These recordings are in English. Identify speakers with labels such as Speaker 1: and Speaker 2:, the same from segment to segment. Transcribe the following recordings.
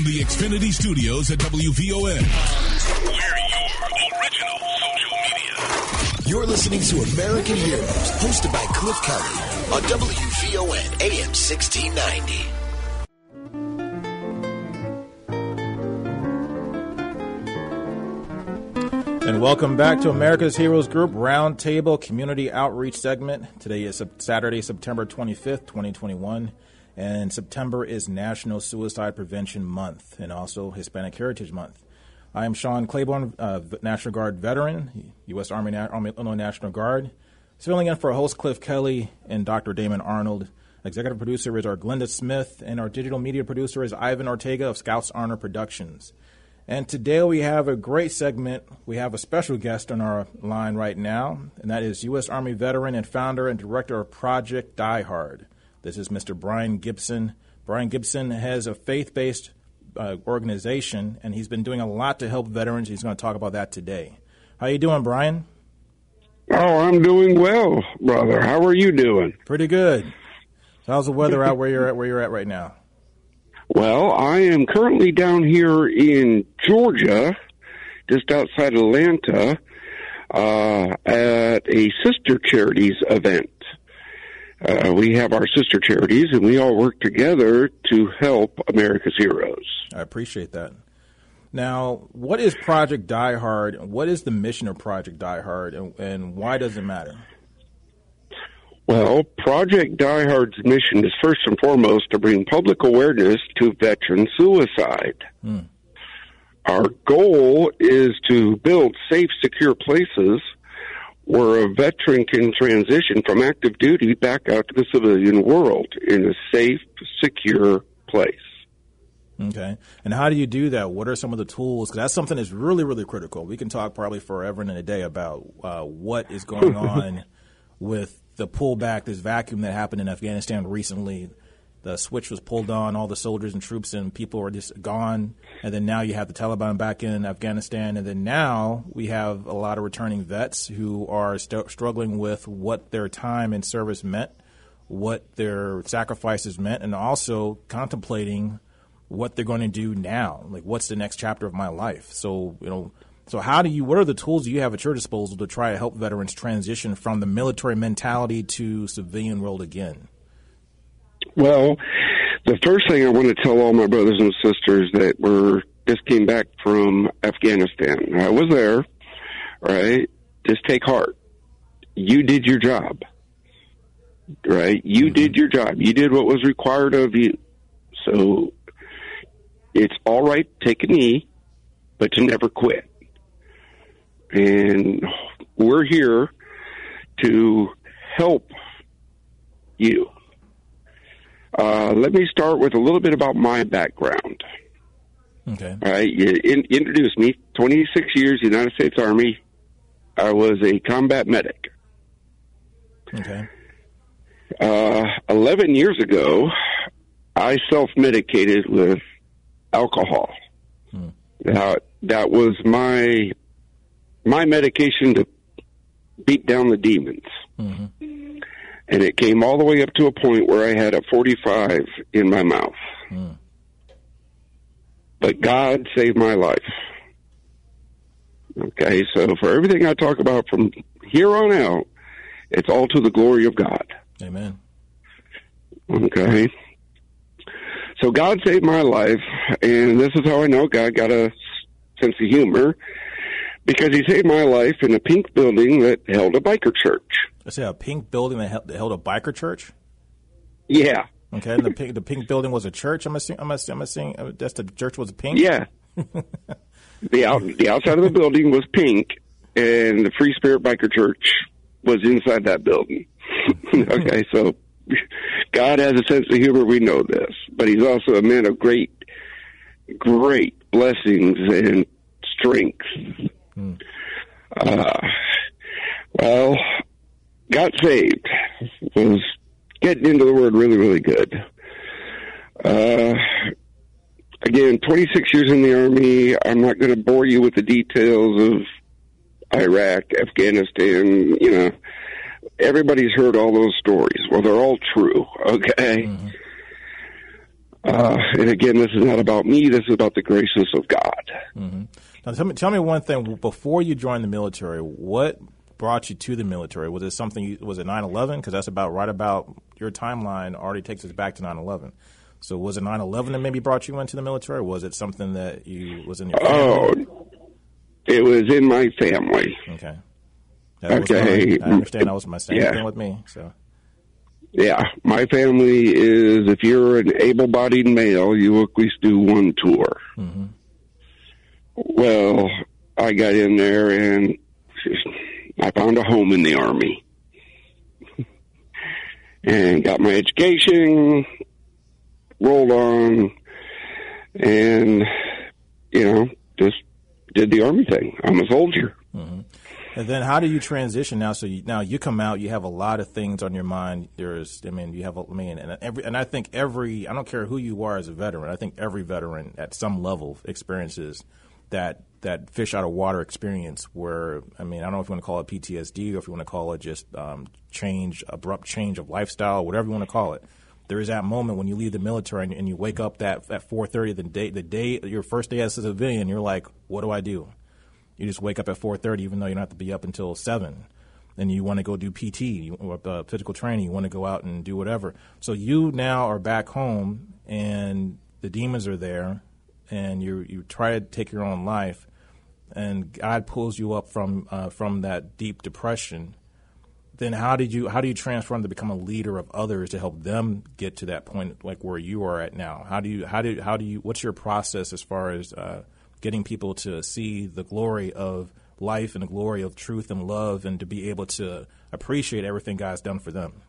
Speaker 1: From the Xfinity Studios at WVON. We're your original social media.
Speaker 2: You're listening to American Heroes, hosted by Cliff Kelly on WVON AM 1690.
Speaker 3: And welcome back to America's Heroes Group Roundtable Community Outreach segment. Today is Saturday, September 25th, 2021. And September is National Suicide Prevention Month and also Hispanic Heritage Month. I am Sean Claiborne, uh, National Guard veteran, U.S. Army, Army Illinois National Guard. Filling in for host Cliff Kelly and Dr. Damon Arnold. Executive producer is our Glenda Smith, and our digital media producer is Ivan Ortega of Scouts Honor Productions. And today we have a great segment. We have a special guest on our line right now, and that is U.S. Army veteran and founder and director of Project Die Hard. This is Mr. Brian Gibson. Brian Gibson has a faith based uh, organization, and he's been doing a lot to help veterans. He's going to talk about that today. How you doing, Brian?
Speaker 4: Oh, I'm doing well, brother. How are you doing?
Speaker 3: Pretty good. So how's the weather out where you're at? Where you're at right now?
Speaker 4: Well, I am currently down here in Georgia, just outside Atlanta, uh, at a sister charities event uh, we have our sister charities, and we all work together to help America's heroes.
Speaker 3: I appreciate that. Now, what is Project Die Hard? What is the mission of Project Die Hard, and, and why does it matter?
Speaker 4: Well, Project Die Hard's mission is first and foremost to bring public awareness to veteran suicide. Hmm. Our goal is to build safe, secure places where a veteran can transition from active duty back out to the civilian world in a safe, secure place.
Speaker 3: Okay. And how do you do that? What are some of the tools? Because that's something that's really, really critical. We can talk probably forever and a day about uh, what is going on with the pullback, this vacuum that happened in Afghanistan recently, the switch was pulled on, all the soldiers and troops and people were just gone. And then now you have the Taliban back in Afghanistan. And then now we have a lot of returning vets who are st- struggling with what their time in service meant, what their sacrifices meant, and also contemplating what they're going to do now. Like, what's the next chapter of my life? So, you know, so how do you? What are the tools you have at your disposal to try to help veterans transition from the military mentality to civilian world again?
Speaker 4: Well, the first thing I want to tell all my brothers and sisters that were just came back from Afghanistan. I was there, right? Just take heart. You did your job, right? You mm-hmm. did your job. You did what was required of you. So it's all right to take a knee, but to never quit. And we're here to help you uh, let me start with a little bit about my background.
Speaker 3: Okay.
Speaker 4: All right. You in, introduced me. 26 years, United States Army. I was a combat medic.
Speaker 3: Okay.
Speaker 4: Uh, 11 years ago, I self medicated with alcohol. Hmm. That, that was my my medication to beat down the demons. Mm-hmm and it came all the way up to a point where I had a 45 in my mouth. Mm. But God saved my life. Okay, so for everything I talk about from here on out, it's all to the glory of God.
Speaker 3: Amen.
Speaker 4: Okay. So God saved my life, and this is how I know God got a sense of humor because He saved my life in a pink building that held a biker church.
Speaker 3: I say a pink building that held a biker church.
Speaker 4: Yeah.
Speaker 3: Okay, and the pink the pink building was a church. I'm assuming. I'm assuming, I'm assuming uh, that's the church was pink.
Speaker 4: Yeah. the out the outside of the building was pink, and the Free Spirit Biker Church was inside that building. okay, so God has a sense of humor. We know this, but He's also a man of great, great blessings and strength. Uh, well, got saved. Was getting into the Word really, really good. Uh, again, 26 years in the Army. I'm not going to bore you with the details of Iraq, Afghanistan, you know. Everybody's heard all those stories. Well, they're all true, okay? Uh, and again, this is not about me. This is about the graces of God.
Speaker 3: Now, tell me, tell me one thing. Before you joined the military, what brought you to the military? Was it something? You, was it 9/11? Because that's about right about your timeline. Already takes us back to 9/11. So was it 9/11 that maybe brought you into the military? Or was it something that you was in your family?
Speaker 4: Oh, it was in my family.
Speaker 3: Okay. That
Speaker 4: Okay.
Speaker 3: I understand that was my same
Speaker 4: Yeah.
Speaker 3: thing with me. So
Speaker 4: Yeah, my family is if you're an able-bodied male, you at least do one tour. Mm-hmm. Well, I got in there and I found a home in the army and got my education, rolled on, and you know just did the army thing. I'm a soldier. Mm-hmm.
Speaker 3: And then how do you transition now? So you, now you come out, you have a lot of things on your mind. There's, I mean, you have, I mean, and every, and I think every, I don't care who you are as a veteran. I think every veteran at some level experiences that that fish out of water experience. Where, I mean, I don't know if you want to call it PTSD or if you want to call it just um, change, abrupt change of lifestyle, whatever you want to call it. There is that moment when you leave the military and, and you wake up that at 4:30 the day, the day your first day as a civilian. You're like, what do I do? You just wake up at 4:30, even though you don't have to be up until seven. And you want to go do PT or uh, physical training. You want to go out and do whatever. So you now are back home, and the demons are there, and you you try to take your own life, and God pulls you up from uh, from that deep depression. Then how did you how do you transform to become a leader of others to help them get to that point like where you are at now? How do you how do how do you what's your process as far as uh, getting people to see the glory of life and the glory of truth and love and to be able to appreciate everything God's done for them.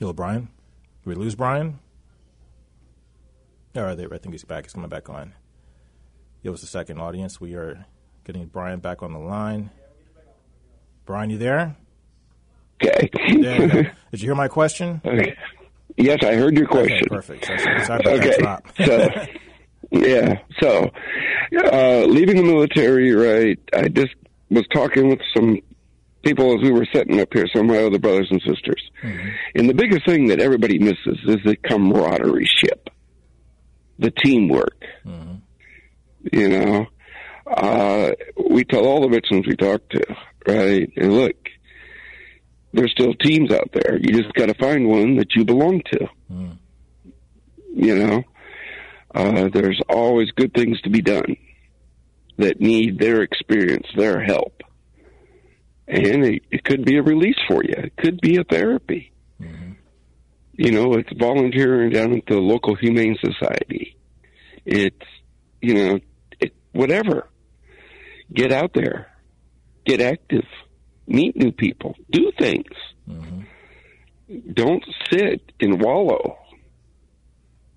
Speaker 3: Hello, Brian. Did we lose Brian? All right, I think he's back. He's coming back on. Give us a second, audience. We are getting Brian back on the line. Brian, you there?
Speaker 4: Okay.
Speaker 3: There you. Did you hear my question?
Speaker 4: okay. Yes, I heard your
Speaker 3: Okay,
Speaker 4: question.
Speaker 3: perfect. So, sorry
Speaker 4: okay. so, yeah. So, uh, leaving the military, right? I just was talking with some people as we were sitting up here, some of my other brothers and sisters. And the biggest thing that everybody misses is the camaraderie ship, the teamwork. You know, uh, we tell all the veterans we talk to, right? And look, there's still teams out there. You just got to find one that you belong to. You know, uh, there's always good things to be done that need their experience, their help. And it, it could be a release for you. It could be a therapy. You know, it's volunteering down at the local humane society. It's, you know, it, whatever. Get out there. Get active. Meet new people. Do things. Mm-hmm. Don't sit and wallow.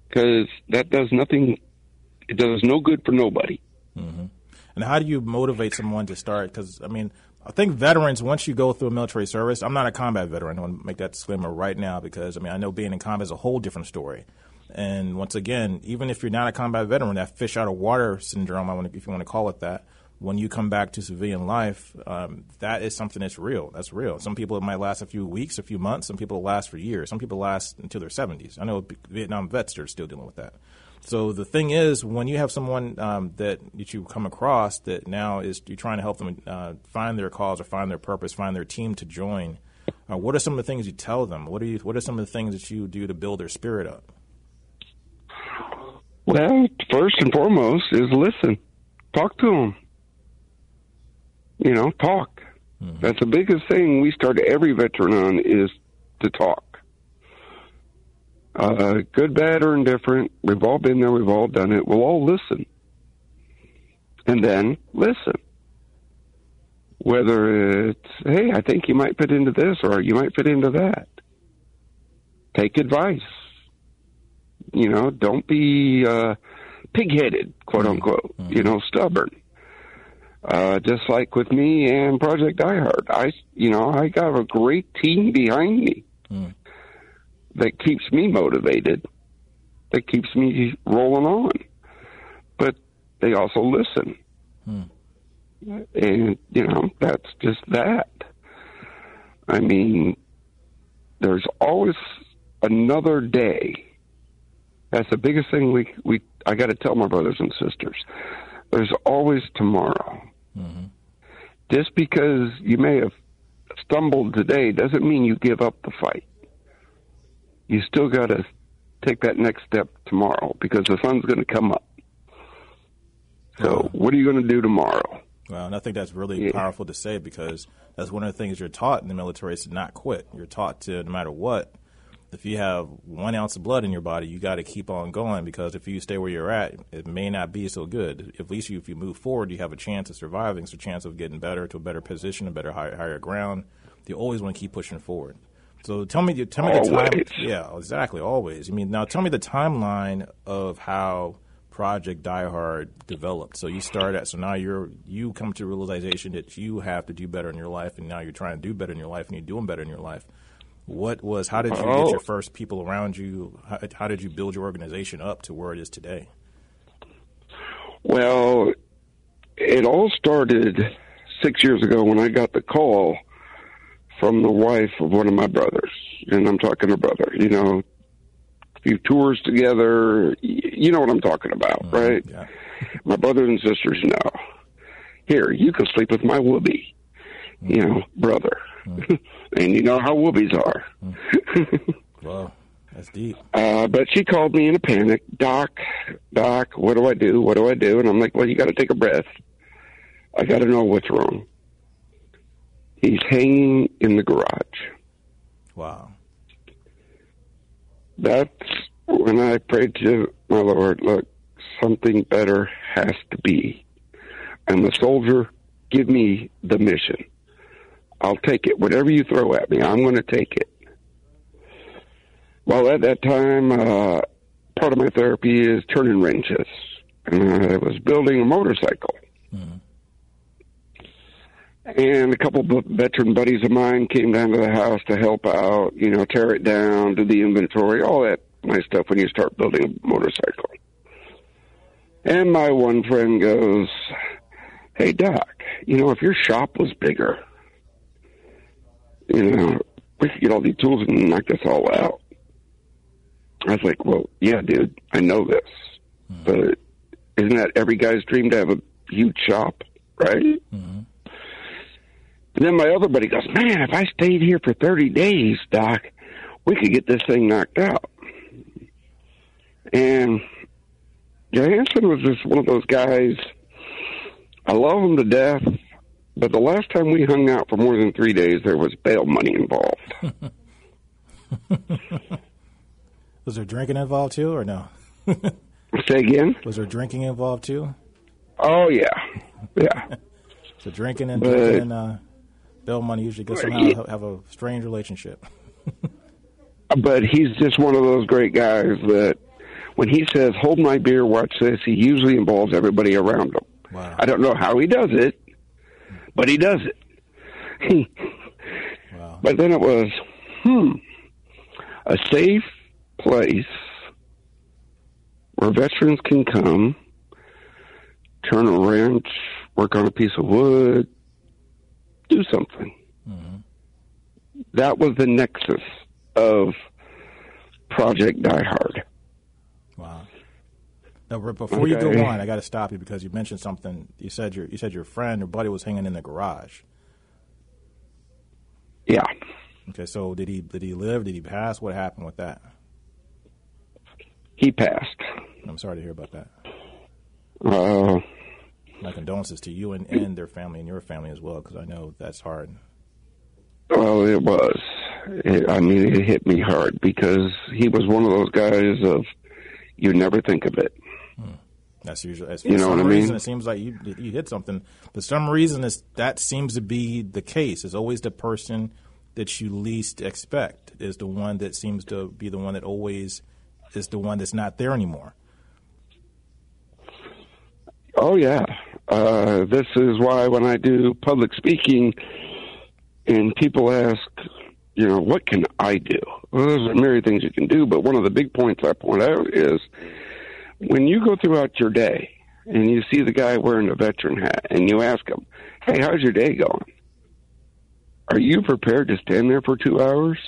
Speaker 4: Because that does nothing, it does no good for nobody. Mm-hmm.
Speaker 3: And how do you motivate someone to start? Because I mean, I think veterans once you go through military service, I'm not a combat veteran. I want to make that disclaimer right now because I mean I know being in combat is a whole different story. And once again, even if you're not a combat veteran, that fish out of water syndrome, I want to, if you want to call it that, when you come back to civilian life, um, that is something that's real. That's real. Some people it might last a few weeks, a few months. Some people last for years. Some people last until their 70s. I know Vietnam vets are still dealing with that. So the thing is, when you have someone um, that, that you come across that now is you're trying to help them uh, find their cause or find their purpose, find their team to join. Uh, what are some of the things you tell them? What are you? What are some of the things that you do to build their spirit up?
Speaker 4: Well, first and foremost is listen. Talk to them. You know, talk. That's the biggest thing we start every veteran on is to talk. Uh, good, bad, or indifferent. We've all been there. We've all done it. We'll all listen. And then listen. Whether it's, hey, I think you might fit into this or you might fit into that. Take advice. You know, don't be uh, pig-headed, quote unquote. You know, stubborn. Uh, just like with me and Project Diehard, I, you know, I got a great team behind me that keeps me motivated, that keeps me rolling on. But they also listen, and you know, that's just that. I mean, there's always another day. That's the biggest thing we we I got to tell my brothers and sisters. There's always tomorrow. Mm-hmm. Just because you may have stumbled today doesn't mean you give up the fight. You still got to take that next step tomorrow because the sun's going to come up. So, what are you going to do tomorrow?
Speaker 3: Well, and I think that's really
Speaker 4: Yeah.
Speaker 3: powerful to say because that's one of the things you're taught in the military is to not quit. You're taught to no matter what, if you have one ounce of blood in your body, you got to keep on going because if you stay where you're at, it may not be so good. At least you, if you move forward, you have a chance of surviving, so a chance of getting better to a better position, a better higher, higher ground. You always want to keep pushing forward. So tell me, tell me the time. Yeah, exactly. Always. I mean, now tell me the timeline of how Project Die Hard developed. So you start at so now you're you come to realization that you have to do better in your life, and now you're trying to do better in your life, and you're doing better in your life. What was? How did you get
Speaker 4: Oh.
Speaker 3: your first people around you? How, how did you build your organization up to where it is today?
Speaker 4: Well, it all started six years ago when I got the call from the wife of one of my brothers, and I'm talking a brother. You know, a few tours together. You know what I'm talking about, mm-hmm. right?
Speaker 3: Yeah.
Speaker 4: My brothers and sisters know. Here, you can sleep with my woobie. You mm-hmm. know, brother. and you know how woobies are.
Speaker 3: Wow, that's deep.
Speaker 4: Uh, but she called me in a panic. Doc, Doc, what do I do? What do I do? And I'm like, well, you got to take a breath. I got to know what's wrong. He's hanging in the garage.
Speaker 3: Wow.
Speaker 4: That's when I prayed to my Lord, look, something better has to be. I'm a soldier. Give me the mission. I'll take it. Whatever you throw at me, I'm going to take it. Well, at that time, uh, part of my therapy is turning wrenches. And I was building a motorcycle. And a couple of veteran buddies of mine came down to the house to help out, you know, tear it down, do the inventory, all that nice stuff when you start building a motorcycle. And my one friend goes, Hey, Doc, you know, if your shop was bigger, you know, we could get all these tools and knock this all out. I was like, Well, yeah, dude, I know this. Hmm. But isn't that every guy's dream to have a huge shop, right? Hmm. And then my other buddy goes, Man, if I stayed here for 30 days, Doc, we could get this thing knocked out. And Johansson was just one of those guys. I love him to death, but the last time we hung out for more than three days, there was bail money involved.
Speaker 3: Was there drinking involved too, or no?
Speaker 4: Say again?
Speaker 3: Was there drinking involved too?
Speaker 4: Oh, yeah. Yeah.
Speaker 3: So drinking and
Speaker 4: But-
Speaker 3: drinking and uh, bill money usually go somehow
Speaker 4: Yeah.
Speaker 3: have a strange relationship.
Speaker 4: but he's just one of those great guys that when he says, Hold my beer, watch this, he usually involves everybody around him.
Speaker 3: Wow.
Speaker 4: I don't know how he does it, but he does it.
Speaker 3: Wow.
Speaker 4: But then it was, hmm, a safe place where veterans can come, turn a wrench, work on a piece of wood, do something. That was the nexus of Project Die Hard.
Speaker 3: Wow. Now, but before you go on, I got to stop you because you mentioned something. You said your you said your friend or buddy was hanging in the garage.
Speaker 4: Yeah.
Speaker 3: Okay, so did he did he live? Did he pass? What happened with that?
Speaker 4: He passed.
Speaker 3: I'm sorry to hear about that.
Speaker 4: Uh,
Speaker 3: My condolences to you and, and their family and your family as well, because I know that's hard.
Speaker 4: Well, it was. It, I mean, it hit me hard because he was one of those guys of you never think of it.
Speaker 3: That's usually that's,
Speaker 4: You know what I mean?
Speaker 3: reason it seems like you you hit something. For some reason, it's, that seems to be the case. It's always the person that you least expect is the one that seems to be the one that always is the one that's not there anymore.
Speaker 4: Oh yeah, uh, this is why when I do public speaking, and people ask, you know, what can I do? Well, there's a myriad things you can do, but one of the big points I point out is when you go throughout your day and you see the guy wearing a veteran hat, and you ask him, "Hey, how's your day going?" Are you prepared to stand there for two hours?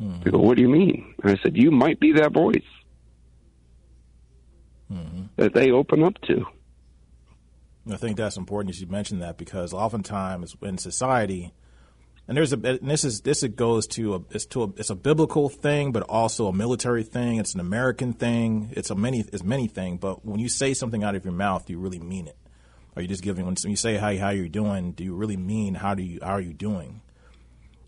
Speaker 4: Mm-hmm. They go, What do you mean? And I said, You might be that voice mm-hmm. that they open up to.
Speaker 3: I think that's important as you mentioned that because oftentimes in society, and there's a and this is this it goes to a it's to a, it's a biblical thing, but also a military thing. It's an American thing. It's a many it's many thing. But when you say something out of your mouth, do you really mean it. Are you just giving when you say how how you're doing? Do you really mean how do you how are you doing?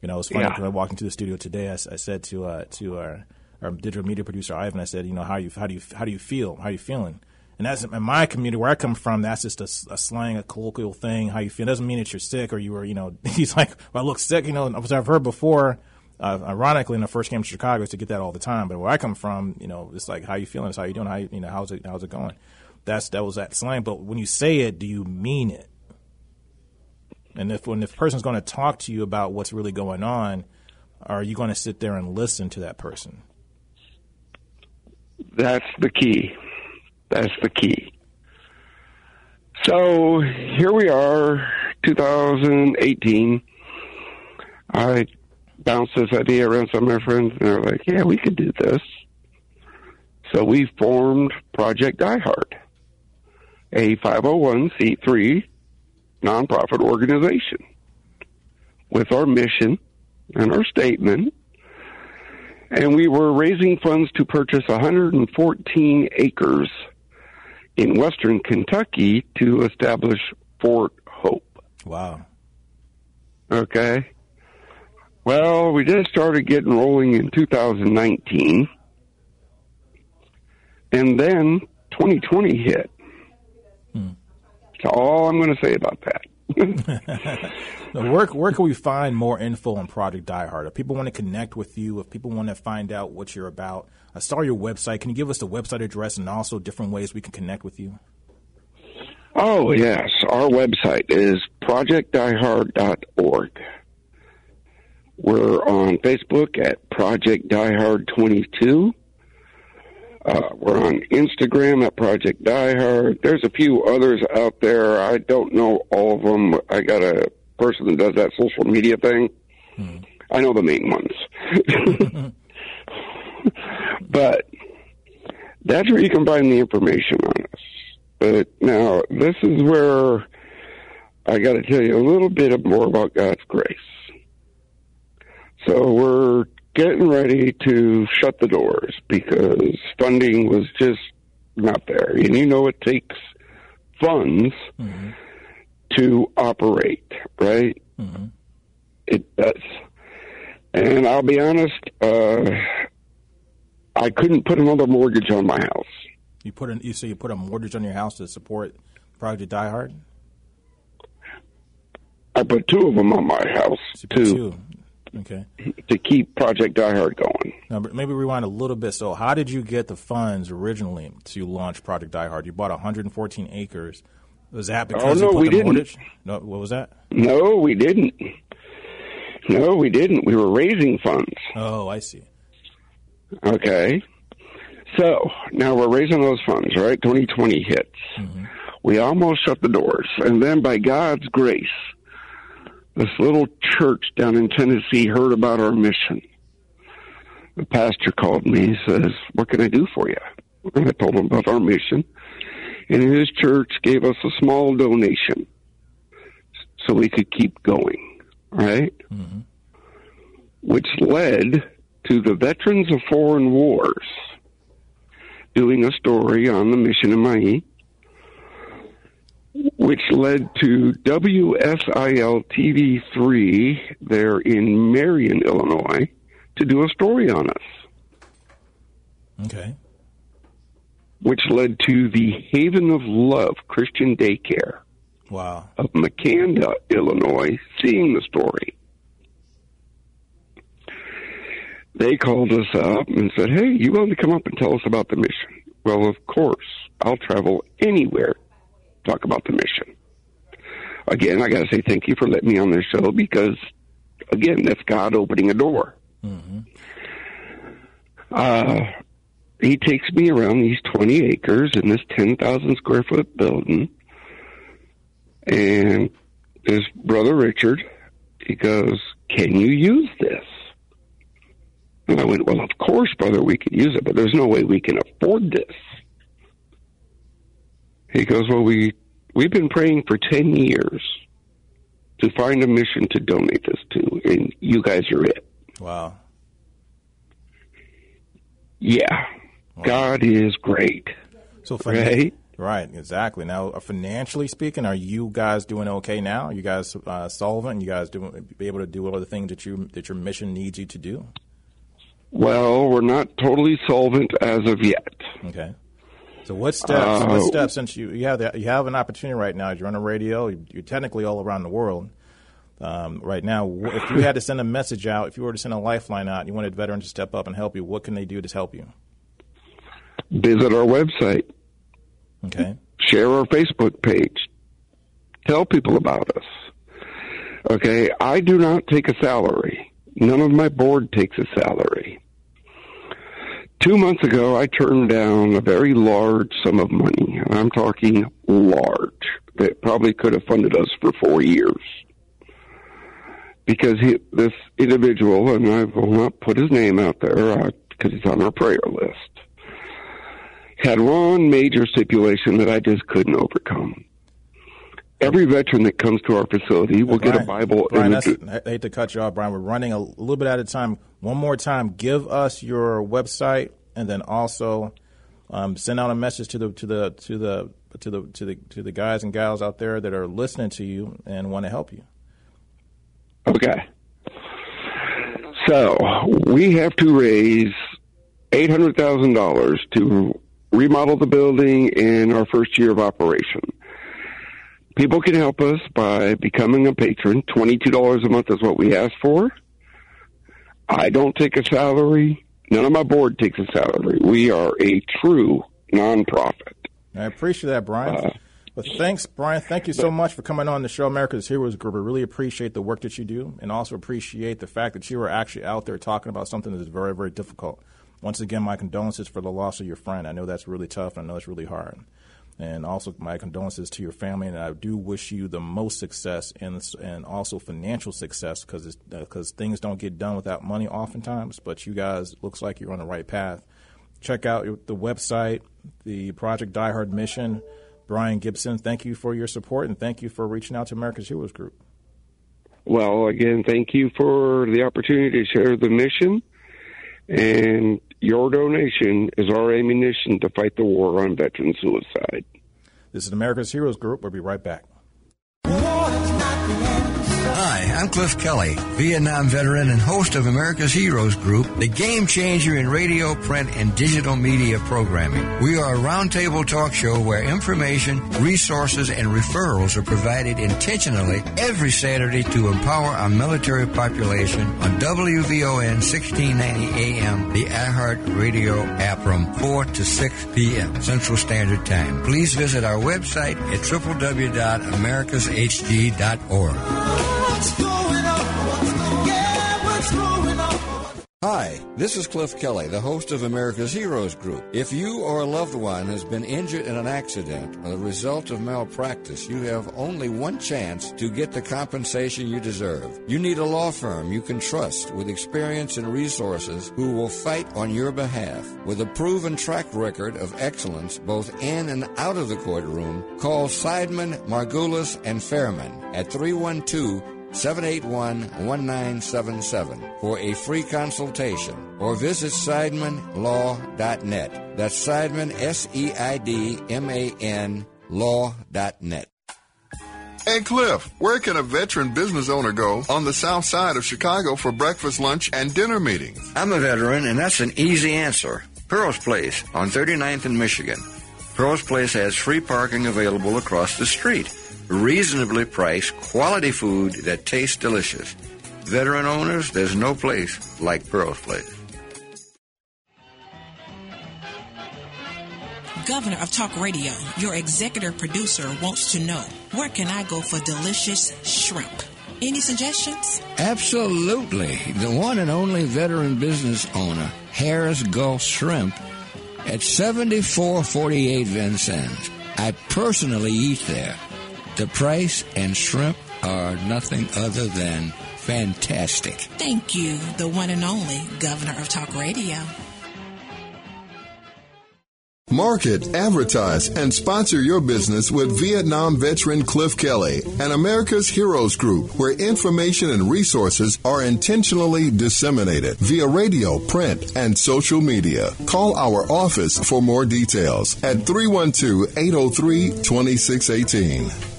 Speaker 3: You know, it's funny because yeah. I walked into the studio today. I, I said to uh, to our, our digital media producer Ivan, I said, you know, how you how do you how do you feel? How are you feeling? And that's in my community where I come from. That's just a, a slang, a colloquial thing. How you feel it doesn't mean that you're sick or you were, you know. He's like, well, I look sick. You know, which I've heard before. Uh, ironically, when I first came to Chicago, to get that all the time. But where I come from, you know, it's like, how you feeling? It's how you doing? How you, you know, how's it how's it going? That's that was that slang. But when you say it, do you mean it? And if when the person's going to talk to you about what's really going on, are you going to sit there and listen to that person?
Speaker 4: That's the key. That's the key. So here we are, 2018. I bounced this idea around some of my friends, and they're like, "Yeah, we could do this." So we formed Project Diehard, a 501c3 nonprofit organization, with our mission and our statement. And we were raising funds to purchase 114 acres in western Kentucky to establish Fort Hope.
Speaker 3: Wow.
Speaker 4: Okay. Well, we just started getting rolling in 2019. And then 2020 hit. Hmm. That's all I'm going to say about that.
Speaker 3: Where, where can we find more info on Project Diehard? If people want to connect with you, if people want to find out what you're about, I saw your website. Can you give us the website address and also different ways we can connect with you?
Speaker 4: Oh, yes. Our website is projectdiehard.org. We're on Facebook at Project Diehard 22. Uh, we're on Instagram at Project Diehard. There's a few others out there. I don't know all of them. I got a person that does that social media thing. Hmm. I know the main ones. but that's where you can find the information on us. But now, this is where I got to tell you a little bit more about God's grace. So we're getting ready to shut the doors because funding was just not there. And you know, it takes funds mm-hmm. to operate, right? Mm-hmm. It does. And I'll be honest, uh, I couldn't put another mortgage on my house.
Speaker 3: You put an, you say you put a mortgage on your house to support Project Die Hard.
Speaker 4: I put two of them on my house so too.
Speaker 3: Okay.
Speaker 4: To keep Project Diehard going.
Speaker 3: Now, maybe rewind a little bit. So, how did you get the funds originally to launch Project Diehard? You bought 114 acres. Was that because
Speaker 4: oh, no, we
Speaker 3: the
Speaker 4: didn't.
Speaker 3: mortgage? No, what was that?
Speaker 4: No, we didn't. No, we didn't. We were raising funds.
Speaker 3: Oh, I see.
Speaker 4: Okay. So now we're raising those funds, right? 2020 hits. Mm-hmm. We almost shut the doors. And then by God's grace, this little church down in Tennessee heard about our mission. The pastor called me. He says, What can I do for you? And I told him about our mission. And his church gave us a small donation so we could keep going, right? Mm-hmm. Which led to the Veterans of Foreign Wars doing a story on the mission in Mahi which led to WSIL TV 3 there in Marion, Illinois, to do a story on us.
Speaker 3: Okay.
Speaker 4: Which led to the Haven of Love Christian Daycare.
Speaker 3: Wow.
Speaker 4: Of Makanda, Illinois, seeing the story. they called us up and said, "Hey, you want to come up and tell us about the mission?" Well, of course, I'll travel anywhere talk about the mission. Again, I got to say thank you for letting me on this show because, again, that's God opening a door. Mm-hmm. Uh, he takes me around these 20 acres in this 10,000 square foot building. And his brother Richard, he goes, Can you use this? And I went, Well, of course, brother, we can use it, but there's no way we can afford this. He goes, Well, we, we've been praying for 10 years to find a mission to donate this to, and you guys are it.
Speaker 3: Wow.
Speaker 4: Yeah. Wow. God is great.
Speaker 3: So, right? Right, exactly. Now, uh, financially speaking, are you guys doing okay now? Are you guys uh, solvent? You guys doing be able to do all the things that you that your mission needs you to do?
Speaker 4: Well, we're not totally solvent as of yet.
Speaker 3: Okay. So what steps? Uh, what steps? Since you you have the, you have an opportunity right now, you're on the radio. You're technically all around the world um, right now. If you had to send a message out, if you were to send a lifeline out, you wanted veterans to step up and help you. What can they do to help you?
Speaker 4: Visit our website.
Speaker 3: Okay.
Speaker 4: Share our Facebook page. Tell people about us. Okay. I do not take a salary. None of my board takes a salary. Two months ago, I turned down a very large sum of money, and I'm talking large, that probably could have funded us for four years. Because he, this individual, and I will not put his name out there uh, because he's on our prayer list, had one major stipulation that I just couldn't overcome every veteran that comes to our facility will Brian, get a Bible.
Speaker 3: Brian, I hate to cut you off, Brian. We're running a little bit out of time. One more time, give us your website, and then also um, send out a message to the to the to the to the to the to the guys and gals out there that are listening to you and want to help you.
Speaker 4: Okay. So we have to raise eight hundred thousand dollars to remodel the building in our first year of operation. People can help us by becoming a patron. $22 a month is what we ask for. I don't take a salary. None of my board takes a salary. We are a true nonprofit.
Speaker 3: I appreciate that, Brian. Uh, but thanks, Brian. Thank you so much for coming on the show, America's Heroes Group. I really appreciate the work that you do and also appreciate the fact that you are actually out there talking about something that is very, very difficult. Once again, my condolences for the loss of your friend. I know that's really tough and I know it's really hard and also my condolences to your family. And I do wish you the most success and and also financial success because because uh, things don't get done without money oftentimes. But you guys looks like you're on the right path. Check out the website, the Project Die Hard mission. Brian Gibson, thank you for your support and thank you for reaching out to America's Heroes Group.
Speaker 4: Well, again, thank you for the opportunity to share the mission. And your donation is our ammunition to fight the war on veteran suicide.
Speaker 3: This is America's Heroes Group. We'll be right back.
Speaker 5: I'm Cliff Kelly, Vietnam veteran and host of America's Heroes Group, the game changer in radio, print, and digital media programming. We are a roundtable talk show where information, resources, and referrals are provided intentionally every Saturday to empower our military population on WVON 1690 AM, the iHeart Radio app from 4 to 6 p.m. Central Standard Time. Please visit our website at www.americashg.org. Hi, this is Cliff Kelly, the host of America's Heroes Group. If you or a loved one has been injured in an accident or the result of malpractice, you have only one chance to get the compensation you deserve. You need a law firm you can trust with experience and resources who will fight on your behalf. With a proven track record of excellence both in and out of the courtroom, call Seidman, Margulis, and Fairman at 312 781 1977 for a free consultation or visit SeidmanLaw.net. That's Seidman, S E I D M A N, law.net.
Speaker 6: Hey Cliff, where can a veteran business owner go on the south side of Chicago for breakfast, lunch, and dinner meetings?
Speaker 5: I'm a veteran, and that's an easy answer. Pearl's Place on 39th and Michigan. Pearl's Place has free parking available across the street reasonably priced, quality food that tastes delicious. Veteran owners, there's no place like Pearl's Place.
Speaker 7: Governor of Talk Radio, your executive producer wants to know where can I go for delicious shrimp? Any suggestions?
Speaker 5: Absolutely. The one and only veteran business owner, Harris Gulf Shrimp, at 7448 Vincennes. I personally eat there. The price and shrimp are nothing other than fantastic.
Speaker 7: Thank you, the one and only governor of talk radio.
Speaker 6: Market, advertise, and sponsor your business with Vietnam veteran Cliff Kelly and America's Heroes Group, where information and resources are intentionally disseminated via radio, print, and social media. Call our office for more details at 312 803 2618.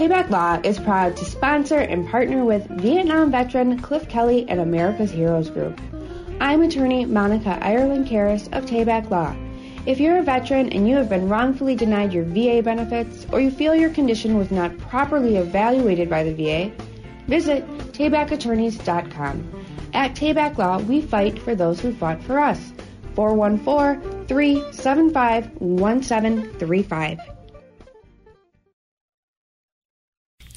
Speaker 8: Tayback Law is proud to sponsor and partner with Vietnam veteran Cliff Kelly and America's Heroes Group. I'm attorney Monica Ireland Karras of Tayback Law. If you're a veteran and you have been wrongfully denied your VA benefits or you feel your condition was not properly evaluated by the VA, visit taybackattorneys.com. At Tayback Law, we fight for those who fought for us. 414 375 1735.